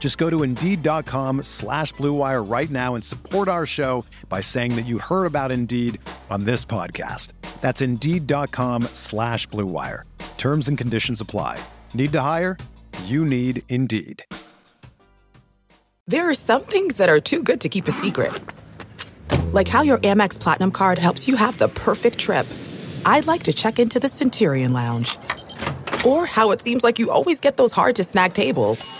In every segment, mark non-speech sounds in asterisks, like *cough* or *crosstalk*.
Just go to Indeed.com slash BlueWire right now and support our show by saying that you heard about Indeed on this podcast. That's Indeed.com slash BlueWire. Terms and conditions apply. Need to hire? You need Indeed. There are some things that are too good to keep a secret. Like how your Amex Platinum card helps you have the perfect trip. I'd like to check into the Centurion Lounge. Or how it seems like you always get those hard to snag tables.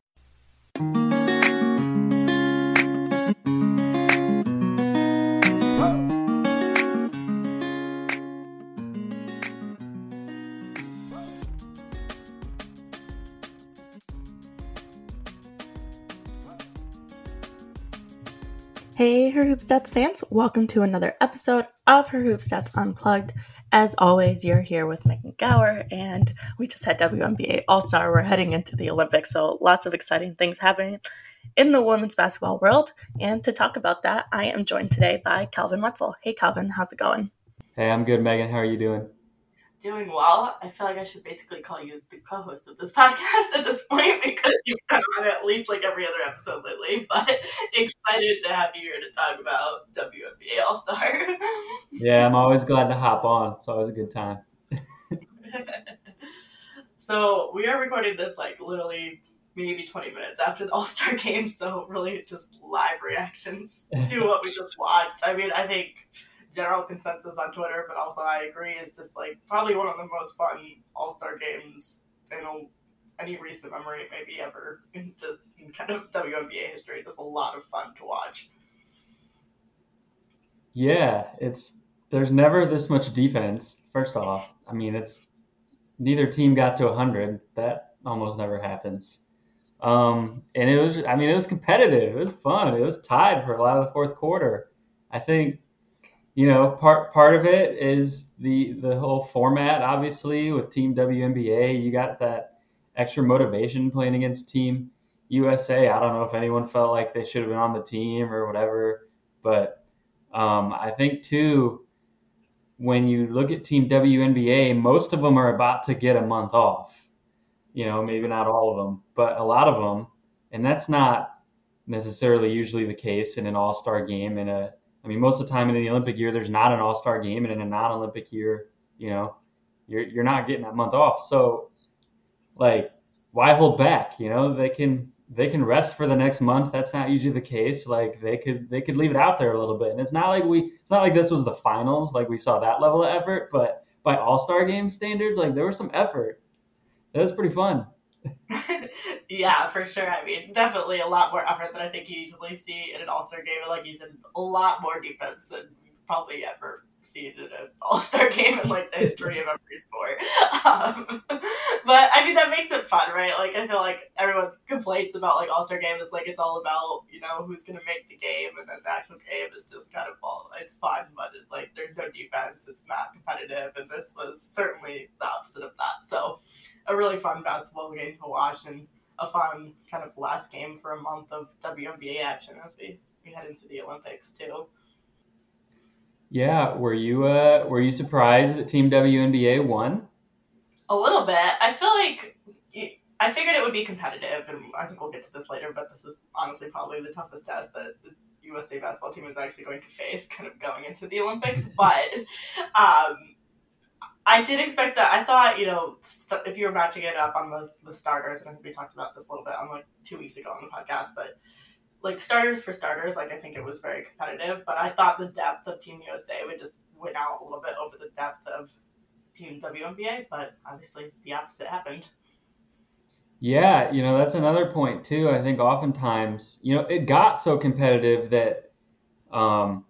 Hey, Her Hoop Stats fans, welcome to another episode of Her Hoop Stats Unplugged. As always, you're here with Megan Gauer, and we just had WNBA All Star. We're heading into the Olympics, so lots of exciting things happening in the women's basketball world. And to talk about that, I am joined today by Calvin Wetzel. Hey, Calvin, how's it going? Hey, I'm good, Megan. How are you doing? Doing well. I feel like I should basically call you the co-host of this podcast at this point because you've been on at least like every other episode lately. *laughs* But excited to have you here to talk about WNBA All Star. Yeah, I'm always glad to hop on. It's always a good time. *laughs* so we are recording this like literally maybe 20 minutes after the All Star game. So really just live reactions to what we just watched. I mean, I think general consensus on Twitter, but also I agree is just like probably one of the most fun All Star games in any recent memory, maybe ever in just in kind of WNBA history. Just a lot of fun to watch. Yeah, it's there's never this much defense. First off, I mean it's neither team got to 100. That almost never happens. Um, and it was, I mean, it was competitive. It was fun. It was tied for a lot of the fourth quarter. I think you know, part part of it is the the whole format. Obviously, with Team WNBA, you got that extra motivation playing against Team USA. I don't know if anyone felt like they should have been on the team or whatever, but um, I think too, when you look at Team WNBA, most of them are about to get a month off. You know, maybe not all of them, but a lot of them, and that's not necessarily usually the case in an All Star game in a I mean, most of the time in the Olympic year, there's not an All Star game, and in a non-Olympic year, you know, you're you're not getting that month off. So, like, why hold back? You know, they can they can rest for the next month. That's not usually the case. Like, they could they could leave it out there a little bit, and it's not like we it's not like this was the finals. Like we saw that level of effort, but by All Star game standards, like there was some effort. That was pretty fun. *laughs* yeah, for sure. I mean, definitely a lot more effort than I think you usually see in an All Star game. And like you said, a lot more defense than you probably ever seen in an *laughs* All Star game in like the history of every sport. *laughs* Um, but I mean, that makes it fun, right? Like, I feel like everyone's complaints about like All Star game is like it's all about you know who's gonna make the game, and then the actual game is just kind of all it's fun, but it's like there's no defense, it's not competitive, and this was certainly the opposite of that. So a really fun basketball game to watch and a fun kind of last game for a month of WNBA action as we, we head into the Olympics too. Yeah, were you uh were you surprised that Team WNBA won? A little bit. I feel like I figured it would be competitive, and I think we'll get to this later. But this is honestly probably the toughest test that the USA basketball team is actually going to face kind of going into the Olympics. *laughs* But um, I did expect that. I thought, you know, st- if you were matching it up on the, the starters, and I think we talked about this a little bit on like two weeks ago on the podcast, but like starters for starters, like I think it was very competitive. But I thought the depth of Team USA would just win out a little bit over the depth of Team WNBA. But obviously, the opposite happened. Yeah, you know, that's another point too. I think oftentimes, you know, it got so competitive that um,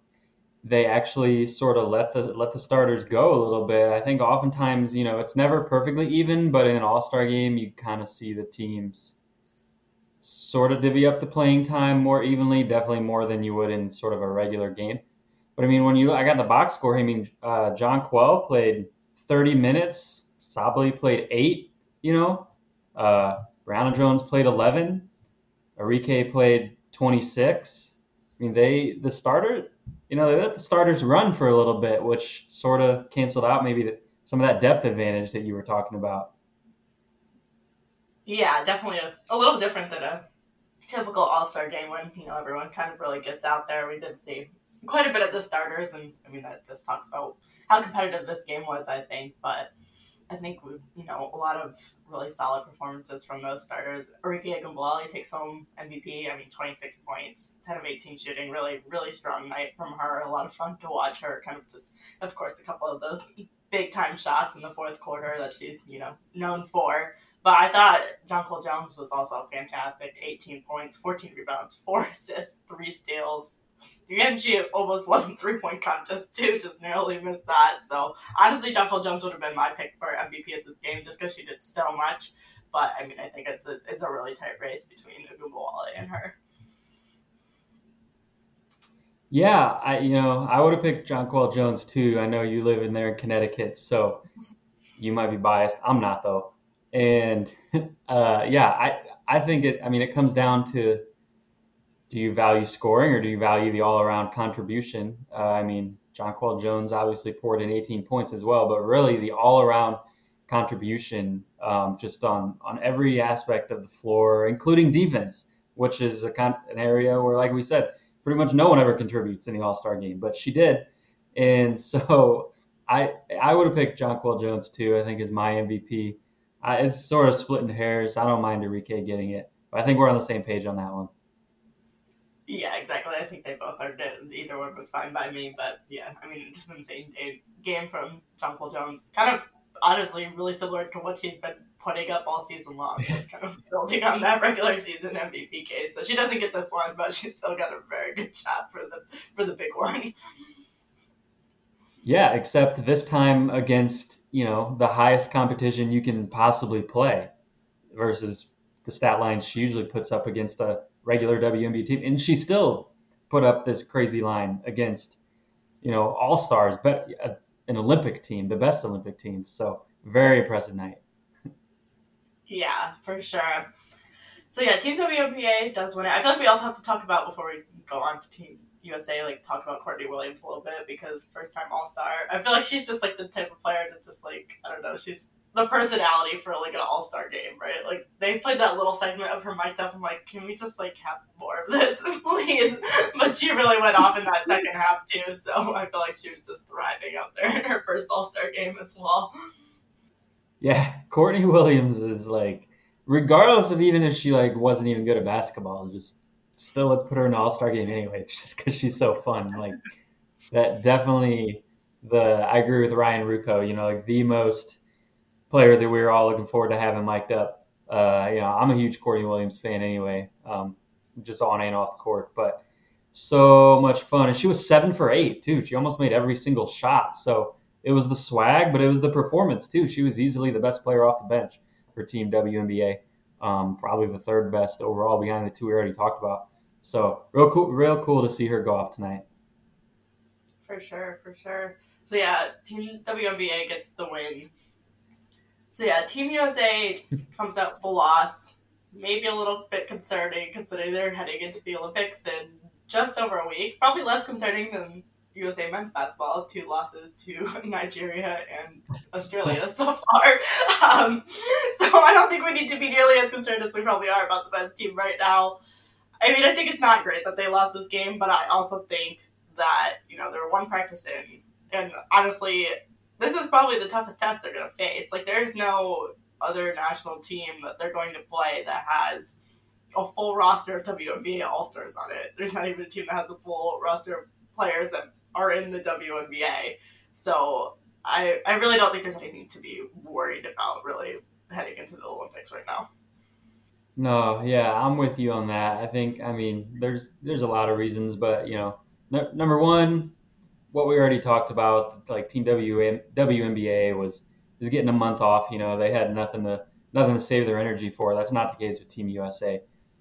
they actually sort of let the let the starters go a little bit. I think oftentimes, you know, it's never perfectly even, but in an all-star game, you kind of see the teams sort of divvy up the playing time more evenly, definitely more than you would in sort of a regular game. But I mean, when you I got the box score, I mean, uh, Quell played 30 minutes, Sabally played eight, you know, uh, Brionna Jones played 11. Arike played 26. I mean, they the starter, you know, they let the starters run for a little bit, which sort of canceled out maybe the, some of that depth advantage that you were talking about. Yeah, definitely a, a little different than a typical All Star game when you know everyone kind of really gets out there. We did see quite a bit of the starters, and I mean that just talks about how competitive this game was, I think. But I think we, you know, a lot of really solid performances from those starters. Arike Ogunbowale takes home MVP. I mean, 26 points, 10 of 18 shooting. Really, really strong night from her. A lot of fun to watch her. Kind of just, of course, a couple of those big time shots in the fourth quarter that she's, you know, known for. But I thought Jonquel Jones was also fantastic. 18 points, 14 rebounds, four *laughs* assists, three steals, *laughs* Again, she almost won three point contest too, just narrowly missed that. So honestly, Jonquel Jones would have been my pick for MVP at this game just because she did so much. But I mean, I think it's a it's a really tight race between Ogunbowale and her. Yeah, I you know I would have picked Jonquel Jones too. I know you live in there in Connecticut, so you might be biased. I'm not though, and *laughs* uh, yeah, I I think it. I mean, it comes down to do you value scoring or do you value the all-around contribution? Uh, I mean, Jonquel Jones obviously poured in 18 points as well, but really the all-around contribution um, just on on every aspect of the floor, including defense, which is a kind an area where, like we said, pretty much no one ever contributes in the All-Star game, but she did, and *laughs* so I I would have picked Jonquel Jones too. I think is my MVP. I, it's sort of splitting hairs. I don't mind Arike getting it, but I think we're on the same page on that one. Yeah, exactly. I think they both are good. Either one was fine by me, but yeah, I mean, just an insane game from Jonquel Jones. Kind of, honestly, really similar to what she's been putting up all season long, just kind of building on that regular season MVP case. So she doesn't get this one, but she's still got a very good shot for the for the big one. Yeah, except this time against you know the highest competition you can possibly play, versus the stat lines she usually puts up against a regular WNBA team, and she still put up this crazy line against, you know, all stars, but uh, an Olympic team, the best Olympic team. So very impressive night. Yeah, for sure. So yeah, Team WNBA does win it. I feel like we also have to talk about before we go on to Team USA, like talk about Courtney Williams a little bit because first time All Star. I feel like she's just like the type of player that just like I don't know, she's the personality for like an all star game, right? Like they played that little segment of her mic'd up. I'm like, can we just like have more of this, *laughs* please? But she really went off in that second half too. So I feel like she was just thriving out there in her first all star game as well. Yeah, Courtney Williams is like, regardless of even if she like wasn't even good at basketball, just still let's put her in an all star game anyway, *laughs* just because she's so fun. Like that definitely the I agree with Ryan Ruocco. You know, like the most player that we were all looking forward to having mic'd up. Uh, you know, I'm a huge Courtney Williams fan anyway, um, just on and off the court. But so much fun, and she was seven for eight too. She almost made every single shot. So it was the swag, but it was the performance too. She was easily the best player off the bench for Team WNBA. Um, probably the third best overall behind the two we already talked about. So real cool, real cool to see her go off tonight. For sure, for sure. So yeah, Team WNBA gets the win. So yeah, Team USA comes out with a loss. Maybe a little bit concerning considering they're heading into the Olympics in just over a week. Probably less concerning than USA men's basketball, two losses to *laughs* Nigeria and Australia so *laughs* far. Um, so I don't think we need to be nearly as concerned as we probably are about the men's team right now. I mean, I think it's not great that they lost this game, but I also think that you know they're one practice in, and honestly, this is probably the toughest test they're going to face. Like, there's no other national team that they're going to play that has a full roster of WNBA All Stars on it. There's not even a team that has a full roster of players that are in the WNBA. So I I really don't think there's anything to be worried about really heading into the Olympics right now. No, yeah, I'm with you on that. I think, I mean, there's there's a lot of reasons, but you know, n- number one, what we already talked about, like Team WM, WNBA was is getting a month off. You know, they had nothing to nothing to save their energy for. That's not the case with Team USA.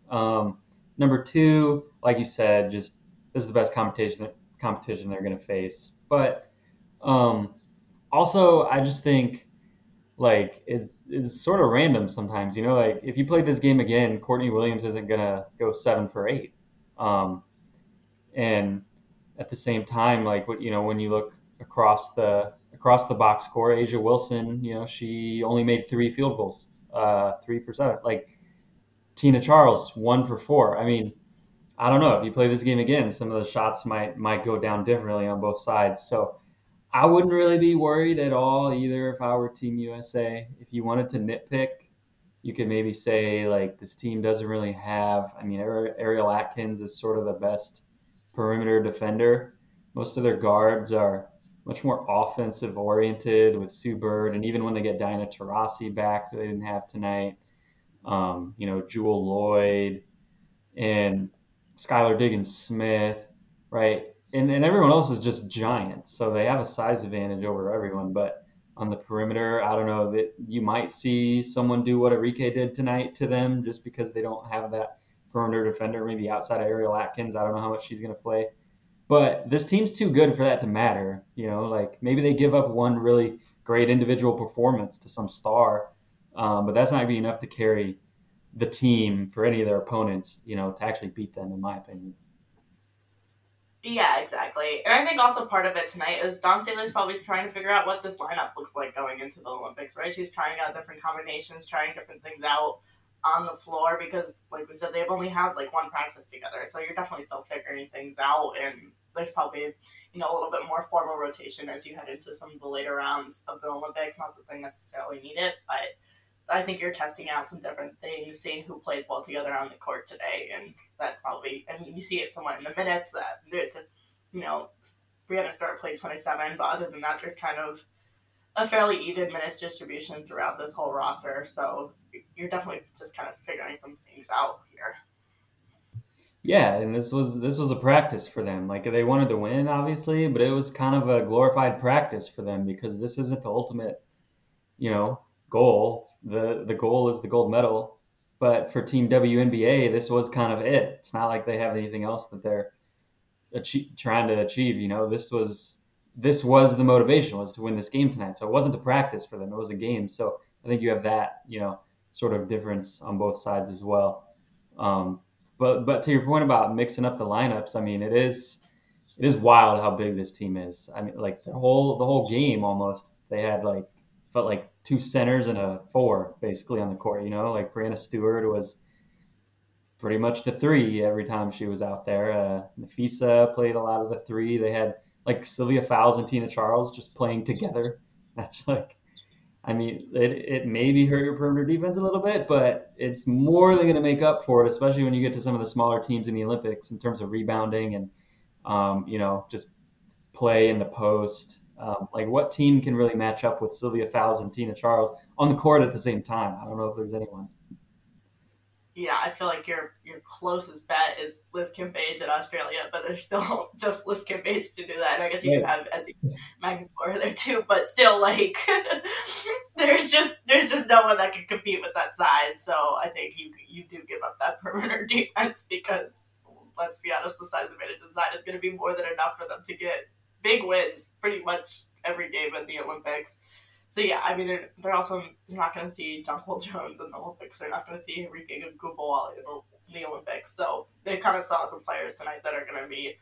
Um, number two, like you said, just this is the best competition competition they're going to face. But um, also, I just think like it's it's sort of random sometimes. You know, like if you play this game again, Courtney Williams isn't gonna go seven for eight. Um, and at the same time, like what you know, when you look across the across the box score, A'ja Wilson, you know, she only made three field goals, uh, three for seven. Like Tina Charles, one for four. I mean, I don't know if you play this game again, some of the shots might might go down differently on both sides. So I wouldn't really be worried at all either if I were Team USA. If you wanted to nitpick, you could maybe say like this team doesn't really have. I mean, Ariel Atkins is sort of the best perimeter defender. Most of their guards are much more offensive oriented with Sue Bird, and even when they get Diana Taurasi back, that they didn't have tonight. Um, you know, Jewel Lloyd and Skylar Diggins Smith, right? And, and everyone else is just giants, so they have a size advantage over everyone. But on the perimeter, I don't know that you might see someone do what Arike did tonight to them, just because they don't have that perimeter defender, maybe outside of Ariel Atkins. I don't know how much she's going to play. But this team's too good for that to matter. You know, like maybe they give up one really great individual performance to some star, um, but that's not going to be enough to carry the team for any of their opponents, you know, to actually beat them, in my opinion. Yeah, exactly. And I think also part of it tonight is Dawn Staley's probably trying to figure out what this lineup looks like going into the Olympics, right? She's trying out different combinations, trying different things out on the floor because, like we said, they've only had like one practice together. So you're definitely still figuring things out. And there's probably you know a little bit more formal rotation as you head into some of the later rounds of the Olympics. Not that they necessarily need it, but I think you're testing out some different things, seeing who plays well together on the court today, and that probably I mean you see it somewhat in the minutes that there's a you know Breanna Stewart played 27, but other than that, there's kind of a fairly even minutes distribution throughout this whole roster. So you're definitely just kind of figuring some things out here. Yeah, and this was this was a practice for them. Like they wanted to win, obviously, but it was kind of a glorified practice for them because this isn't the ultimate, you know, goal. The the goal is the gold medal. But for Team WNBA, this was kind of it. It's not like they have anything else that they're achieve, trying to achieve. You know, this was this was the motivation was to win this game tonight. So it wasn't a practice for them; it was a game. So I think you have that, you know, sort of difference on both sides as well. Um, but but to your point about mixing up the lineups, I mean, it is it is wild how big this team is. I mean, like the whole the whole game almost they had like felt like two centers and a four basically on the court. You know, like Breanna Stewart was pretty much the three every time she was out there. Uh, Napheesa played a lot of the three. They had like Sylvia Fowles and Tina Charles just playing together. *laughs* That's like I mean, it, it maybe hurt your perimeter defense a little bit, but it's more than going to make up for it, especially when you get to some of the smaller teams in the Olympics in terms of rebounding and, um, you know, just play in the post. Um, like, what team can really match up with Sylvia Fowles and Tina Charles on the court at the same time? I don't know if there's anyone yeah, I feel like your your closest bet is Liz Cambage at Australia, but there's still *laughs* just Liz Cambage to do that. And I guess you can have Ezi Magbegor there too, but still, like, *laughs* there's just there's just no one that can compete with that size. So I think you you do give up that *laughs* perimeter defense because let's be honest, the size advantage inside is going to be more than enough for them to get big wins pretty much every game at the Olympics so yeah, I mean they're they're also they're not going to see Jonquel *laughs* Jones in the Olympics. They're not going to see Arike Ogunbowale in the Olympics. So they kind of saw some players tonight that are going to be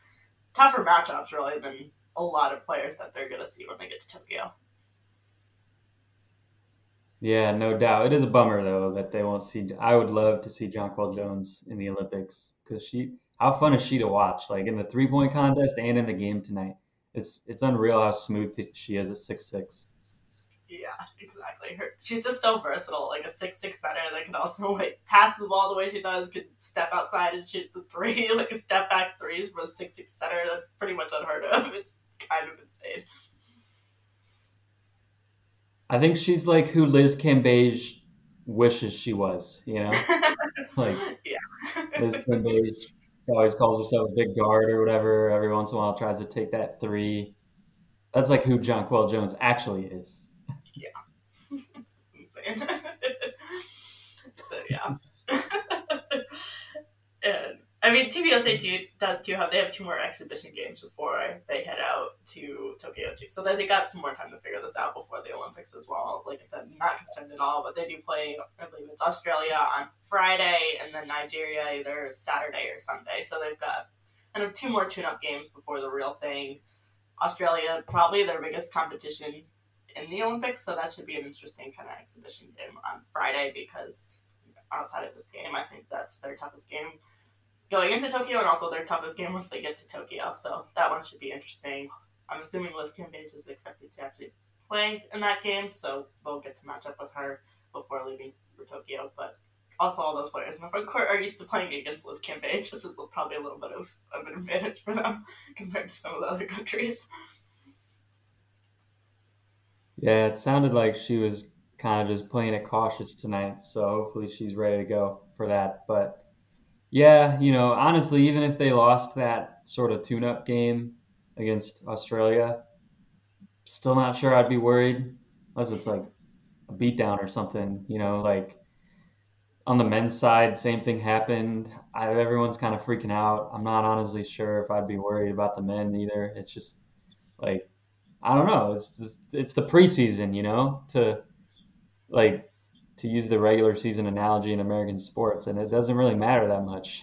tougher matchups really than a lot of players that they're going to see when they get to Tokyo. Yeah, no doubt. It is a bummer though that they won't see. I would love to see Jonquel Jones in the Olympics because she how fun is she to watch? Like in the three point contest and in the game tonight, it's it's unreal how smooth she is at six six. Yeah, exactly. Her she's just so versatile. Like a six six center that can also *laughs* like pass the ball the way she does, could step outside and shoot the three, *laughs* like a step back threes from a six six center. That's pretty much unheard of. *laughs* It's kind of insane. I think she's like who Liz Cambage wishes she was, you know? like yeah. Liz Cambage always calls herself a big guard or whatever. Every once in a while tries to take that three. That's like who Jonquel Jones actually is. Yeah. insane. *laughs* so yeah. *laughs* and I mean, TBSA do, does too have they have two more exhibition games before they head out to Tokyo too. So they got some more time to figure this out before the Olympics as well. Like I said, not concerned at all. But they do play. I believe it's Australia on Friday, and then Nigeria either Saturday or Sunday. So they've got kind of two more tune-up games before the real thing. Australia probably their biggest competition in the Olympics, so that should be an interesting kind of exhibition game on Friday because outside of this game, I think that's their toughest game going into Tokyo and also their toughest game once they get to Tokyo. So that one should be interesting. I'm assuming Liz Cambage is expected to actually play in that game, so they'll get to match up with her before leaving for Tokyo. But also, all those players in the front court are used to playing against Liz Cambage, which is probably a little bit of, of an advantage for them *laughs* compared to some of the other countries. Yeah, it sounded like she was kind of just playing it cautious tonight, so hopefully she's ready to go for that. But yeah, you know, honestly, even if they lost that sort of tune-up game against Australia, still not sure I'd be worried unless it's like a beatdown or something. You know, like on the men's side, same thing happened. I, everyone's kind of freaking out. I'm not honestly sure if I'd be worried about the men either. It's just like I don't know. It's it's the preseason, you know, to like to use the regular season analogy in American sports, and it doesn't really matter that much.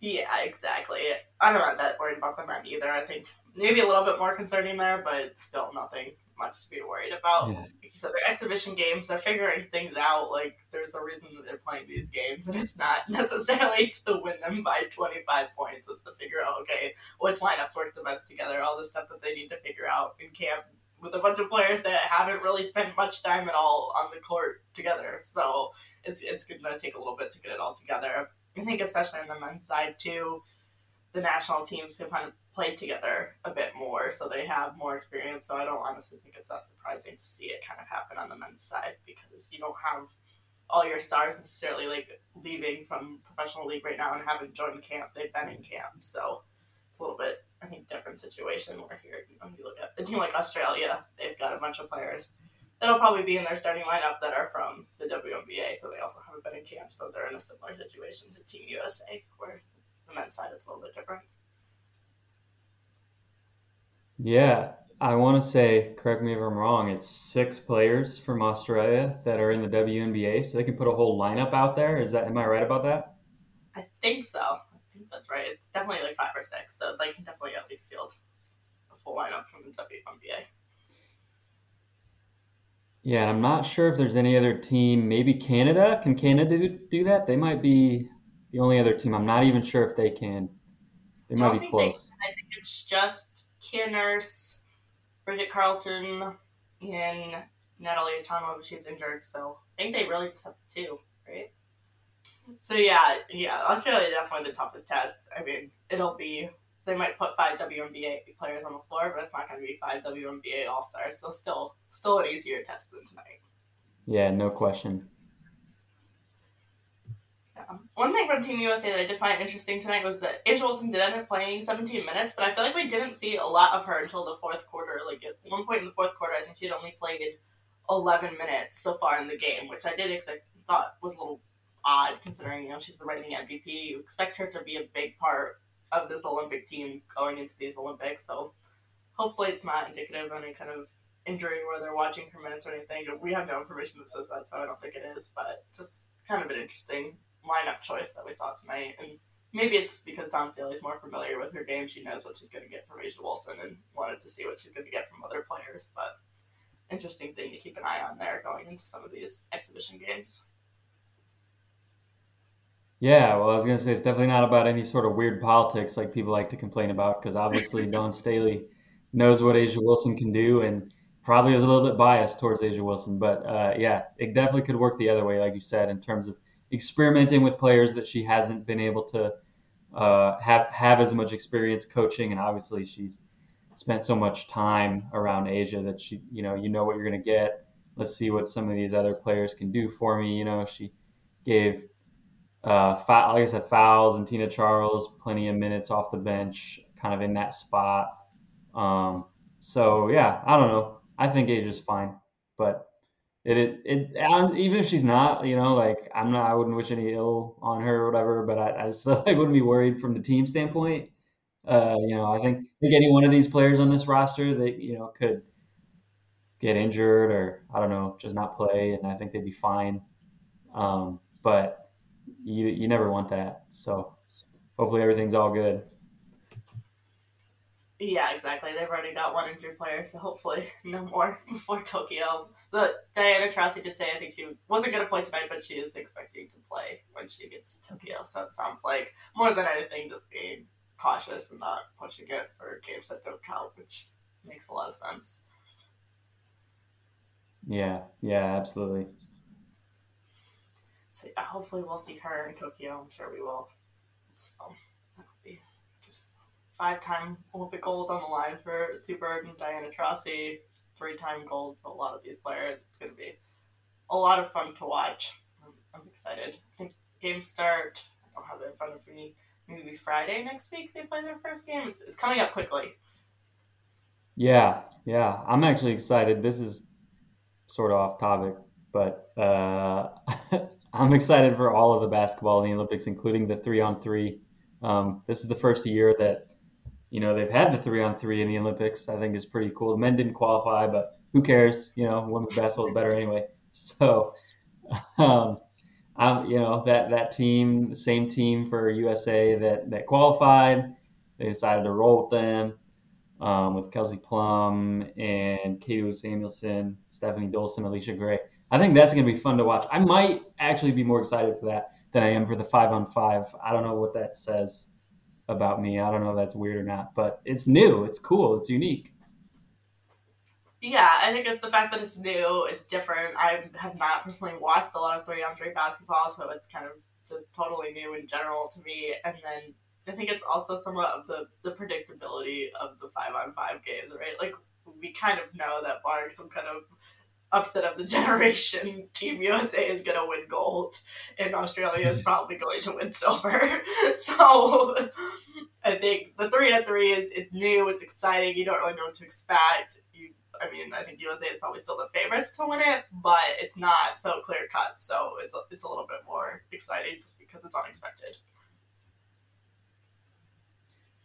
Yeah, exactly. I'm not that worried about the men either. I think maybe a little bit more concerning there, but still nothing much to be worried about. Yeah. Like you said, they're exhibition games. They're figuring things out. Like there's a reason that they're playing these games, and it's not *laughs* necessarily to win them by 25 points. It's to figure out okay which lineups work the best together. All the stuff that they need to figure out in camp with a bunch of players that haven't really spent much time at all on the court together. So it's it's going to take a little bit to get it all together. I think especially on the men's side too, the national teams have kind of played together a bit more, so they have more experience. So I don't honestly think it's that surprising to see it kind of happen on the men's side because you don't have all your stars necessarily like leaving from professional league right now and haven't joined camp. They've been in camp, so it's a little bit I think different situation where here you, know, you look at a team like Australia, they've got a bunch of players that'll probably be in their starting lineup that are from the WNBA, so they also haven't been in camp, so they're in a similar situation to Team USA, where the men's side is a little bit different. Yeah, I want to say, correct me if I'm wrong, it's six players from Australia that are in the WNBA, so they can put a whole lineup out there. Is that am I right about that? I think so I think that's right. It's definitely like five or six, so they can definitely at least field a full lineup from the WNBA. Yeah, and I'm not sure if there's any other team. Maybe Canada. Can Canada do, do that? They might be the only other team. I'm not even sure if they can. They might be close. They, I think it's just Kia Nurse, Bridget Carleton, and Natalie Achonwa, but she's injured. So I think they really just have two, right? So yeah, yeah, Australia definitely the toughest test. I mean, it'll be they might put five WNBA players on the floor, but it's not going to be five WNBA All Stars. So still, still an easier test than tonight. Yeah, no question. One thing from Team USA that I did find interesting tonight was that A'ja Wilson did end up playing 17 minutes, but I feel like we didn't see a lot of her until the fourth quarter. Like at one point in the fourth quarter, I think she had only played 11 minutes so far in the game, which I did expect thought was a little odd considering you know she's the reigning MVP. You expect her to be a big part of this Olympic team going into these Olympics. So hopefully it's not indicative of any kind of injury where they're watching her minutes or anything. We have no information that says that, so I don't think it is. But just kind of an interesting lineup choice that we saw tonight, and maybe it's because Dawn Staley's more familiar with her game. She knows what she's going to get from A'ja Wilson, and wanted to see what she's going to get from other players. But interesting thing to keep an eye on there going into some of these exhibition games. Yeah, well, I was gonna say it's definitely not about any sort of weird politics like people like to complain about, because obviously *laughs* Dawn Staley knows what A'ja Wilson can do, and probably is a little bit biased towards A'ja Wilson. But uh, yeah, it definitely could work the other way, like you said, in terms of experimenting with players that she hasn't been able to uh, have have as much experience coaching, and obviously she's spent so much time around A'ja that she, you know, you know what you're gonna get. Let's see what some of these other players can do for me. You know, she gave uh, like I said, Fowles and Tina Charles, plenty of minutes off the bench, kind of in that spot. Um, so yeah, I don't know. I think A'ja's fine, but it, it, it even if she's not, you know, like I'm not, I wouldn't wish any ill on her or whatever. But I, I still *laughs* like wouldn't be worried from the team standpoint. Uh, you know, I think, I think any one of these players on this roster that you know could get injured or I don't know, just not play, and I think they'd be fine. Um, but you you never want that. So hopefully everything's all good. Yeah, exactly. They've already got one injured player, so hopefully *laughs* no more *laughs* before Tokyo. The Diana Taurasi did say I think she wasn't going to play tonight, but she is expecting to play when she gets to Tokyo. So it sounds like more than anything, just being cautious and not pushing it for games that don't count, which makes a lot of sense. Yeah, yeah, absolutely. So yeah, hopefully we'll see her in Tokyo. I'm sure we will. So that'll be just five-time Olympic gold on the line for Bird and Diana Taurasi. Three-time gold for a lot of these players. It's going to be a lot of fun to watch. I'm, I'm excited. I think games start. I don't have it in front of me. Maybe Friday next week they play their first game. It's, it's coming up quickly. Yeah, yeah. I'm actually excited. This is sort of off topic, but uh, *laughs* I'm excited for all of the basketball in the Olympics, including the three on three. This is the first year that you know they've had the three on three in the Olympics. I think is pretty cool. The men didn't qualify, but who cares? You know, women's basketball is better anyway. *laughs* So, um, I'm, you know that that team, the same team for USA that that qualified. They decided to roll with them um, with Kelsey Plum and Katie Samuelson, Stephanie Dolson, Allisha Gray. I think that's going to be fun to watch. I might actually be more excited for that than I am for the five on five. I don't know what that says about me. I don't know if that's weird or not, but it's new. It's cool. It's unique. Yeah, I think it's the fact that it's new, it's different. I have not personally watched a lot of three on three basketball, so it's kind of just totally new in general to me. And then I think it's also somewhat of the, the predictability of the five on five games, right? Like we kind of know that barring some kind of upset of the *laughs* generation, Team USA is going to win gold, and Australia is mhm. probably going to win silver. *laughs* so I think the three on three is it's new, it's exciting. You don't really know what to expect. You, I mean, I think USA is probably still the favorites to win it, but it's not so clear cut. So it's a, it's a little bit more exciting just because it's unexpected.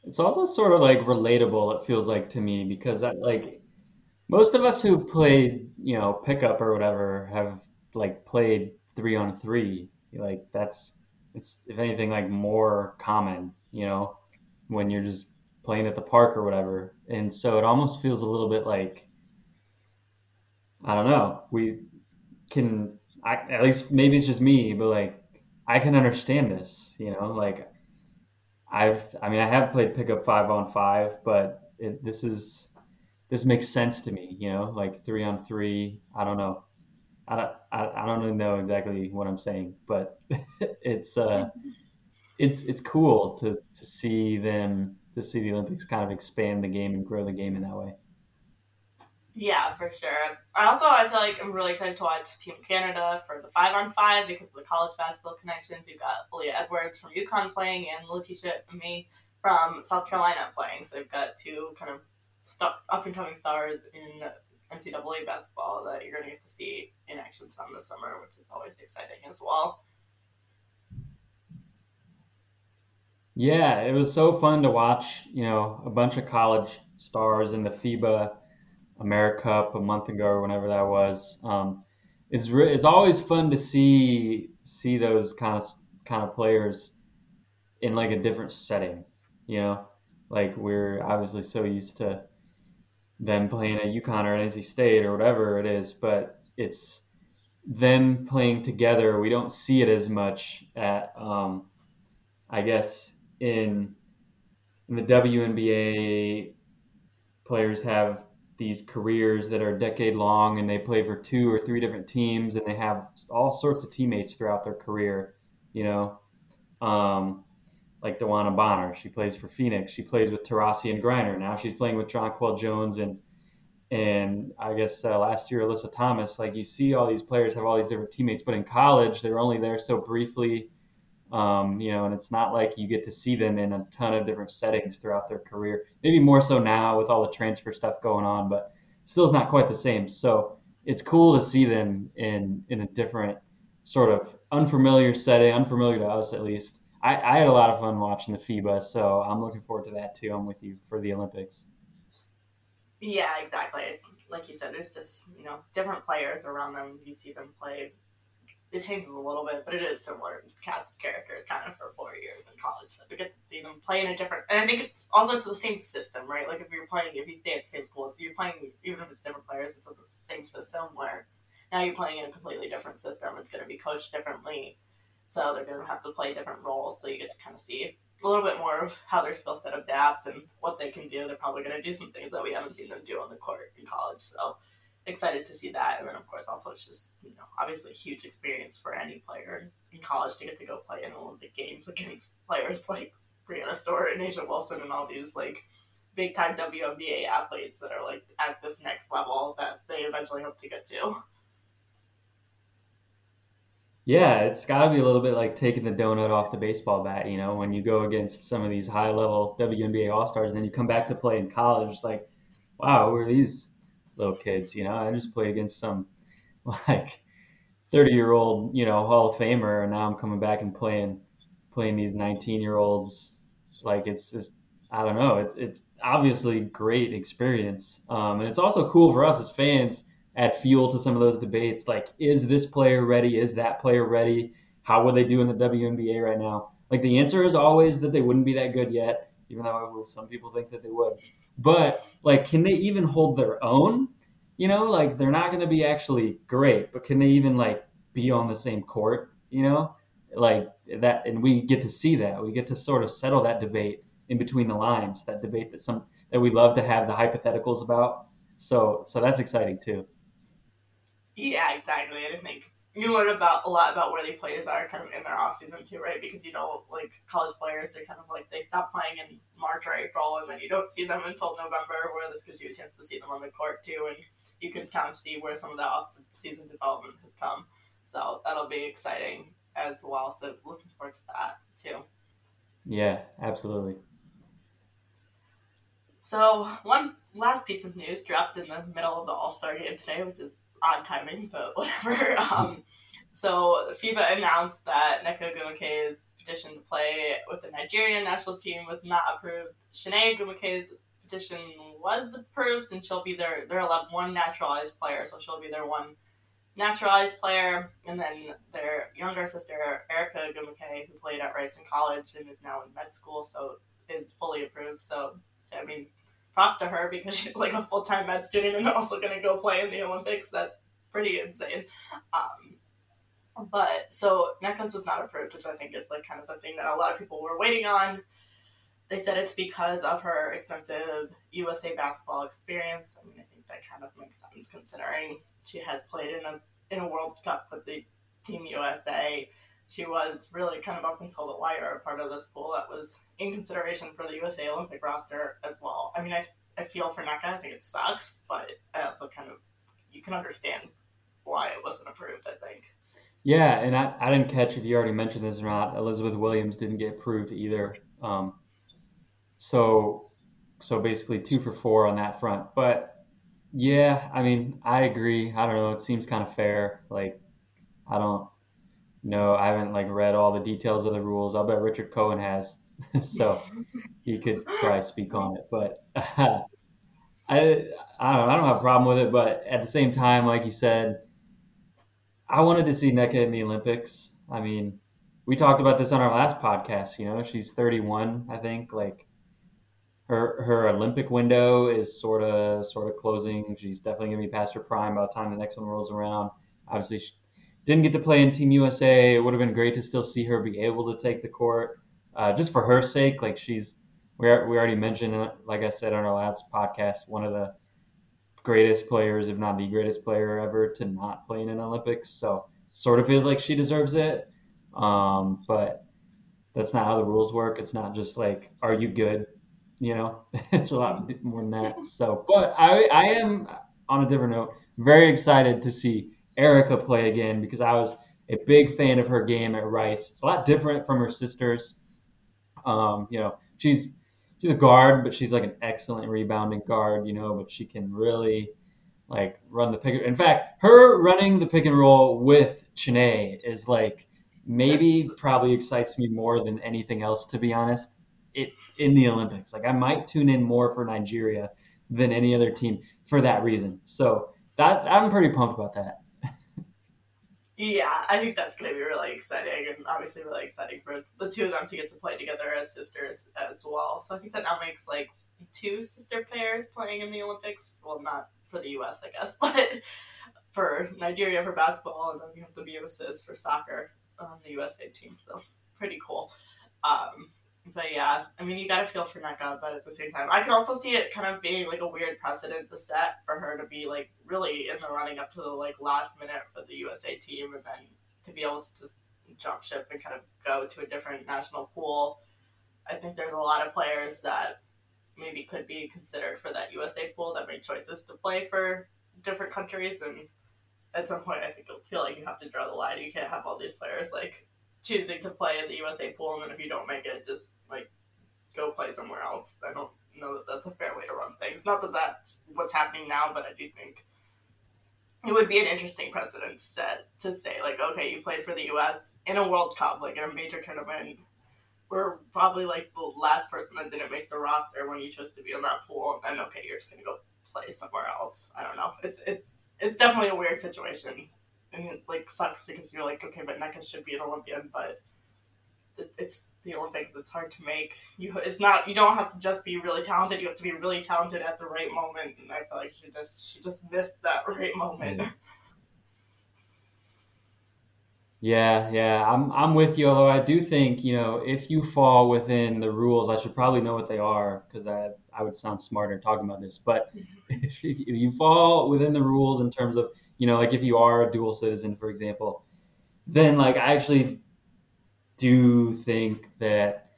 It's also sort of like relatable. It feels like to me because that like most of us who played, you know, pickup or whatever have like played three on three. Like that's it's if anything like more common, you know, when you're just playing at the park or whatever. And so it almost feels a little bit like I don't know. We can I, at least maybe it's just me, but like I can understand this, you know, like I've I mean I have played pickup five on five, but it, this is this makes sense to me, you know, like three on three. I don't know. I don't, I, I don't even know exactly what I'm saying, but *laughs* it's uh, it's it's cool to to see them to see the Olympics kind of expand the game and grow the game in that way. Yeah, for sure. I also I feel like I'm really excited to watch Team Canada for the five on five because of the college basketball connections. You've got Aaliyah Edwards from UConn playing and Laeticia Amihere from South Carolina playing. So you've got two kind of star, up and coming stars in NCAA basketball that you're going to get to see in action some this summer, which is always exciting as well. Yeah, it was so fun to watch, you know, a bunch of college stars in the FIBA AmeriCup a month ago or whenever that was. Um, it's re- it's always fun to see see those kind of kind of players in like a different setting, you know. Like we're obviously so used to them playing at UConn or NC State or whatever it is, but it's them playing together, we don't see it as much at, um, I guess, in, in the WNBA, players have these careers that are decade long and they play for two or three different teams and they have all sorts of teammates throughout their career, you know. Um, like DeWanna Bonner, she plays for Phoenix. She plays with Taurasi and Griner. Now she's playing with Jonquel Jones and and I guess uh, last year Alyssa Thomas. Like you see all these players have all these different teammates, but in college they're only there so briefly, um, you know, and it's not like you get to see them in a ton of different settings throughout their career. Maybe more so now with all the transfer stuff going on, but still is not quite the same. So it's cool to see them in in a different sort of unfamiliar setting, unfamiliar to us at least. I, I had a lot of fun watching the FIBA, so I'm looking forward to that too. I'm with you for the Olympics. Yeah, exactly. Like you said, there's just you know different players around them. You see them play. It changes a little bit, but it is similar cast of characters, kind of for four years in college. So we get to see them play in a different, and I think it's also it's the same system, right? Like if you're playing, if you stay at the same school, if you're playing even if it's different players, it's the same system where now you're playing in a completely different system. It's going to be coached differently, so they're going to have to play different roles. So you get to kind of see a little bit more of how their skill set adapts and what they can do. They're probably going to do some things that we haven't seen them do on the court in college. So excited to see that. And then, of course, also it's just, you know, obviously a huge experience for any player in college to get to go play in Olympic Games *laughs* against players like Breanna Stewart and A'ja Wilson and all these, like, big time WNBA athletes that are, like, at this next level that they eventually hope to get to. Yeah, it's got to be a little bit like taking the donut off the baseball bat, you know, when you go against some of these high level WNBA All Stars and then you come back to play in college. Like, wow, who are these little kids? You know, I just played against some *laughs* like 30 year old, you know, Hall of Famer, and now I'm coming back and playing playing these 19 year olds. Like, it's just, I don't know, it's, it's obviously great experience. Um, and it's also cool for us as fans add fuel to some of those debates. Like, is this player ready? Is that player ready? How would they do in the WNBA right now? Like, the answer is always that they wouldn't be that good yet, even though some people think that they would. But, like, can they even hold their own? You know, like, they're not going to be actually great, but can they even, like, be on the same court? You know, like that, and we get to see that. We get to sort of settle that debate in between the lines, that debate that some that we love to have the hypotheticals about. So, so that's exciting too. Yeah, exactly. And I think you learn about a lot about where these players are kind of in their off season too, right? Because you know, like college players, they're kind of like they stop playing in March or April, and then you don't see them until November. Where this gives you a chance to see them on the court too, and you can kind of see where some of the off season development has come. So that'll be exciting as well. So looking forward to that too. Yeah, absolutely. So one last piece of news dropped in the middle of the All Star game today, which is odd timing, but *laughs* whatever. Um, so FIBA announced that Nneka Ogwumike's petition to play with the Nigerian national team was not approved. Chiney Ogwumike's petition was approved, and she'll be their their one naturalized player, so she'll be their one naturalized player, and then their younger sister Erica Ogwumike, who played at Rice in college and is now in med school, so is fully approved. So I mean prop to her because *laughs* she's like a full time med student and *laughs* also going to go play in the Olympics. That's pretty insane. Um, but so Nneka's was not approved, which I think is like kind of the thing that a lot of people were waiting on. They said it's because of her extensive USA basketball experience. I mean, I think that kind of makes sense considering she has played in a in a World Cup with the Team USA she was really kind of up until the wire a part of this pool that was in consideration for the USA Olympic roster as well. I mean, I, I feel for Nneka. I think it sucks, but I also kind of you can understand why it wasn't approved. I think. Yeah, and I, I didn't catch if you already mentioned this or not. Elizabeth Williams didn't get approved either. Um, so so basically two for four on that front. But yeah, I mean, I agree. I don't know. It seems kind of fair. Like I don't no, I haven't like read all the details of the rules. I'll bet Richard Cohen has, *laughs* so he could probably speak on it. But *laughs* I, I don't. I don't have a problem with it. But at the same time, like you said, I wanted to see Nneka in the Olympics. I mean, we talked about this on our last podcast. You know, she's 31, I think. Like her her Olympic window is sort of sort of closing. She's definitely gonna be past her prime by the time the next one rolls around. Obviously, she, didn't get to play in Team USA. It would have been great to still see her be able to take the court, uh, just for her sake. Like she's, we we already mentioned, uh, like I said on our last podcast, one of the greatest players, if not the greatest player ever, to not play in an Olympics. So sort of feels like she deserves it. Um, but that's not how the rules work. It's not just like, are you good? You know, *laughs* it's a lot more than that. So, but I, I am on a different note, very excited to see Erica play again because I was a big fan of her game at Rice. It's a lot different from her sisters. Um, you know, she's she's a guard, but she's like an excellent rebounding guard. You know, but she can really like run the pick. In fact, her running the pick and roll with Chiney is like maybe probably excites me more than anything else. To be honest, it in the Olympics, like I might tune in more for Nigeria than any other team for that reason. So that I'm pretty pumped about that. Yeah, I think that's going to be really exciting and obviously really exciting for the two of them to get to play together as sisters as well. So I think that now makes like two sister pairs playing in the Olympics. Well, not for the US, I guess, *laughs* but for Nigeria for basketball, and then you have the Mewises for soccer on the USA team. So pretty cool. Um, but yeah, I mean, you got to feel for Nneka, but at the same time, I can also see it kind of being like a weird precedent to set for her to be like really in the running up to the like last minute for the USA team, and then to be able to just jump ship and kind of go to a different national pool. I think there's a lot of players that maybe could be considered for that USA pool that make choices to play for different countries, and at some point, I think you'll feel like you have to draw the line. You can't have all these players like choosing to play in the USA pool, and then if you don't make it, just like go play somewhere else. I don't know that that's a fair way to run things. Not that that's what's happening now, but I do think it would be an interesting precedent to set to say like, okay, you played for the U.S. in a World Cup, like in a major tournament. We're probably like the last person that didn't make the roster when you chose to be in that pool, and then okay, you're just gonna go play somewhere else. I don't know. It's it's it's definitely a weird situation and it like sucks because you're like, okay, but Nneka should be an Olympian, but it's the Olympics. It's hard to make. You it's not. You don't have to just be really talented. You have to be really talented at the right moment. And I feel like she just she just missed that *laughs* right moment. Mm. Yeah, yeah, I'm I'm with you. Although I do think you know if you fall within the rules, I should probably know what they are because I I would sound smarter talking about this. But *laughs* *laughs* if you fall within the rules in terms of you know, like if you are a dual citizen, for example, then like I actually do think that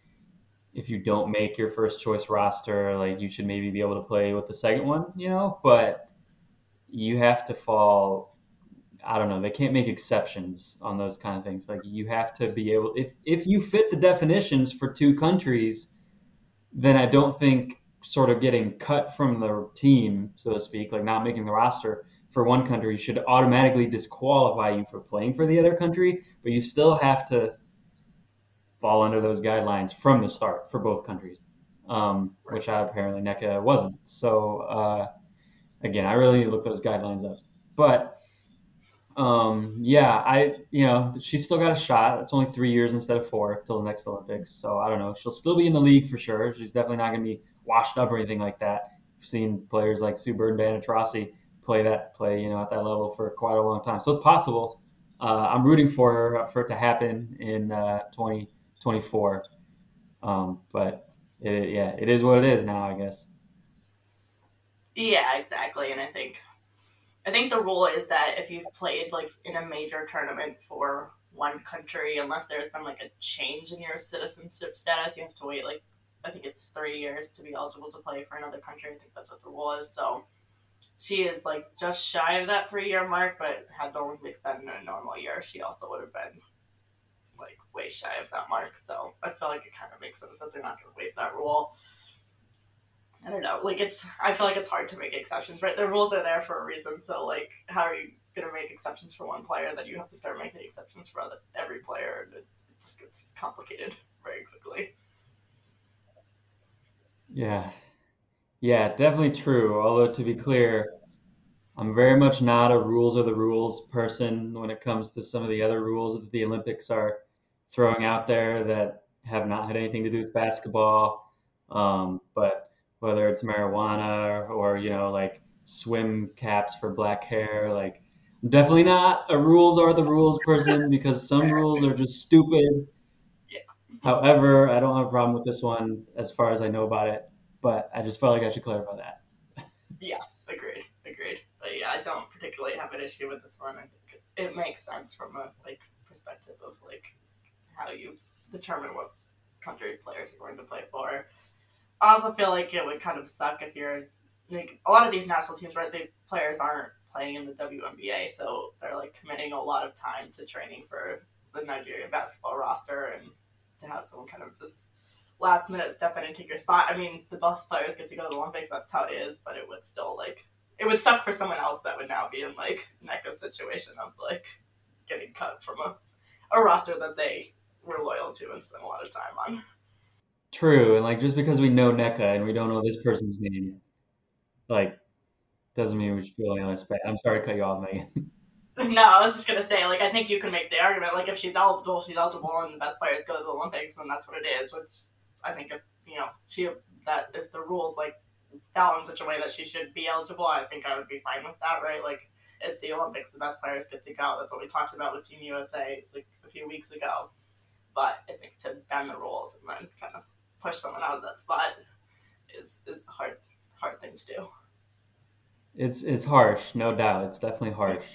if you don't make your first choice roster, like you should maybe be able to play with the second one, you know, but you have to fall I don't know, they can't make exceptions on those kind of things. Like you have to be able if if you fit the definitions for two countries, then I don't think sort of getting cut from the team, so to speak, like not making the roster for one country should automatically disqualify you for playing for the other country, but you still have to fall under those guidelines from the start for both countries, um, which I, apparently Nneka wasn't. So uh, again, I really need to look those guidelines up. But um, yeah, I you know she's still got a shot. It's only three years instead of four till the next Olympics. So I don't know. She'll still be in the league for sure. She's definitely not going to be washed up or anything like that. I've seen players like Sue Bird and Taurasi play that play, you know, at that level for quite a long time. So it's possible. Uh, I'm rooting for her for it to happen in uh, 2024. Um, but it, yeah, it is what it is now, I guess. Yeah, exactly. And I think, I think the rule is that if you've played like in a major tournament for one country, unless there's been like a change in your citizenship status, you have to wait like I think it's three years to be eligible to play for another country. I think that's what the rule is. So she is like just shy of that three year mark, but had the Olympics been in a normal year, she also would have been like way shy of that mark. So I feel like it kind of makes sense that they're not going to waive that rule. I don't know. Like it's, I feel like it's hard to make exceptions, right? The rules are there for a reason. So like, how are you going to make exceptions for one player that you have to start making exceptions for other, every player? It just gets complicated very quickly. Yeah, yeah, definitely true. Although to be clear, I'm very much not a rules are the rules person when it comes to some of the other rules that the Olympics are throwing out there that have not had anything to do with basketball. Um, but whether it's marijuana or, or, you know like swim caps for black hair, like I'm definitely not a rules are the rules person *laughs* because some rules are just stupid. Yeah. However, I don't have a problem with this one as far as I know about it, but I just felt like I should clarify that. Yeah, agreed, agreed. But yeah, I don't particularly have an issue with this one. I think it makes sense from a like perspective of like how you determine what country players are going to play for. I also feel like it would kind of suck if you're like a lot of these national teams, right? The players aren't playing in the WNBA, so they're like committing a lot of time to training for the Nigerian basketball roster, and to have someone kind of just last minute step in and take your spot. I mean, the best players get to go to the Olympics. That's how it is, but it would still like it would suck for someone else that would now be in like Nneka's situation of like getting cut from a, a roster that they were loyal to and spent a lot of time on. True, and like just because we know Nneka and we don't know this person's name, like doesn't mean we should feel any less bad. I'm sorry to cut you off, Megan. *laughs* No, I was just gonna say, like, I think you can make the argument, like, if she's eligible, she's eligible, and the best players go to the Olympics, and that's what it is. Which I think, if you know, she that if the rules like fell in such a way that she should be eligible, I think I would be fine with that, right? Like, it's the Olympics, the best players get to go. That's what we talked about with Team USA like a few weeks ago. But I think to bend the rules and then kind of push someone out of that spot is is a hard hard thing to do. It's it's harsh, no doubt. It's definitely harsh.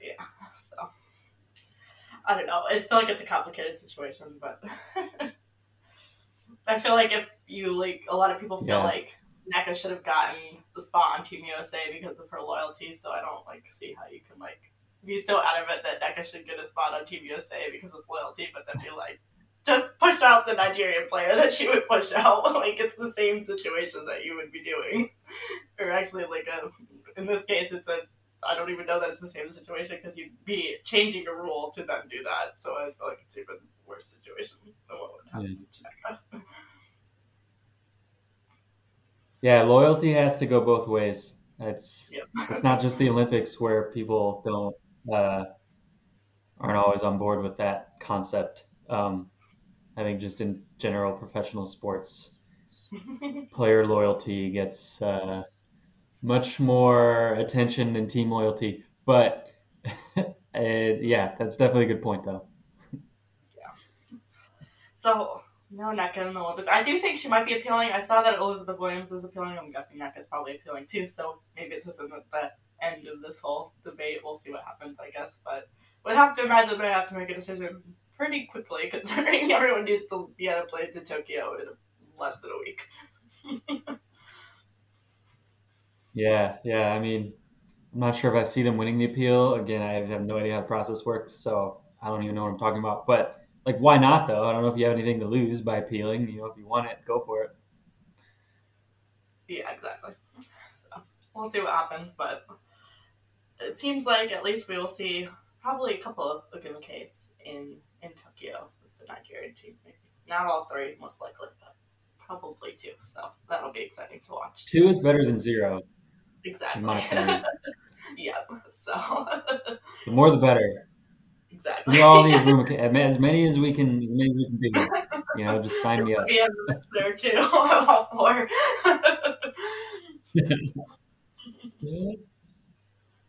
Yeah, so I don't know. I feel like it's a complicated situation, but *laughs* I feel like if you like, a lot of people feel Yeah. like Nneka should have gotten the spot on Team USA because of her loyalty. So I don't like see how you can like be so adamant that Nneka should get a spot on Team USA because of loyalty, but then be like, just push out the Nigerian player that she would push out. *laughs* like it's the same situation that you would be doing, or actually like a in this case it's a I don't even know that it's the same situation because you'd be changing a rule to then do that. So I feel like it's even worse situation than what would happen to Nneka. *laughs* Yeah, loyalty has to go both ways. It's Yep. it's not just the Olympics where people don't uh, aren't always on board with that concept. Um, I think just in general professional sports, *laughs* player loyalty gets uh, much more attention than team loyalty. But *laughs* uh, yeah, that's definitely a good point, though. Yeah. So no in the Olympics. I do think she might be appealing. I saw that Elizabeth Williams is appealing. I'm guessing Nneka is probably appealing too. So maybe this isn't at the end of this whole debate. We'll see what happens, I guess. But would have to imagine they have to make a decision pretty quickly, *laughs* considering everyone needs to be on a plane to Tokyo in less than a week. *laughs* Yeah, yeah. I mean, I'm not sure if I see them winning the appeal. Again, I have no idea how the process works, so I don't even know what I'm talking about. But like, why not though? I don't know if you have anything to lose by appealing. You know, if you want it, go for it. Yeah, exactly. So we'll see what happens, but it seems like at least we will see probably a couple of Ogwumikes in in Tokyo with the Nigerian team. Maybe not all three, most likely, but probably two. So that'll be exciting to watch. Two is better than zero, Exactly. in my *laughs* yeah. So *laughs* The more, the better. Exactly. We all need *laughs* room, as many as we can, as many as we can do. You know, just sign me up. Yeah, there too. *laughs* I'm all for. *laughs*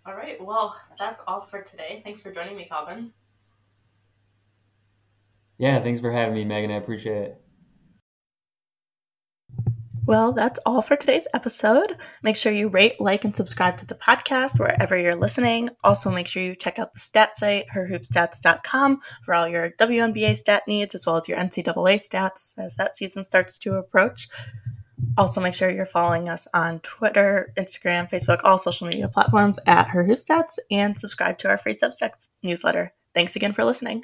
all right. Well, that's all for today. Thanks for joining me, Calvin. Yeah, thanks for having me, Megan. I appreciate it. Well, that's all for today's episode. Make sure you rate, like, and subscribe to the podcast wherever you're listening. Also, make sure you check out the stat site, herhoopstats.com, for all your WNBA stat needs as well as your NCAA stats as that season starts to approach. Also, make sure you're following us on Twitter, Instagram, Facebook, all social media platforms at Her and subscribe to our free Substack newsletter. Thanks again for listening.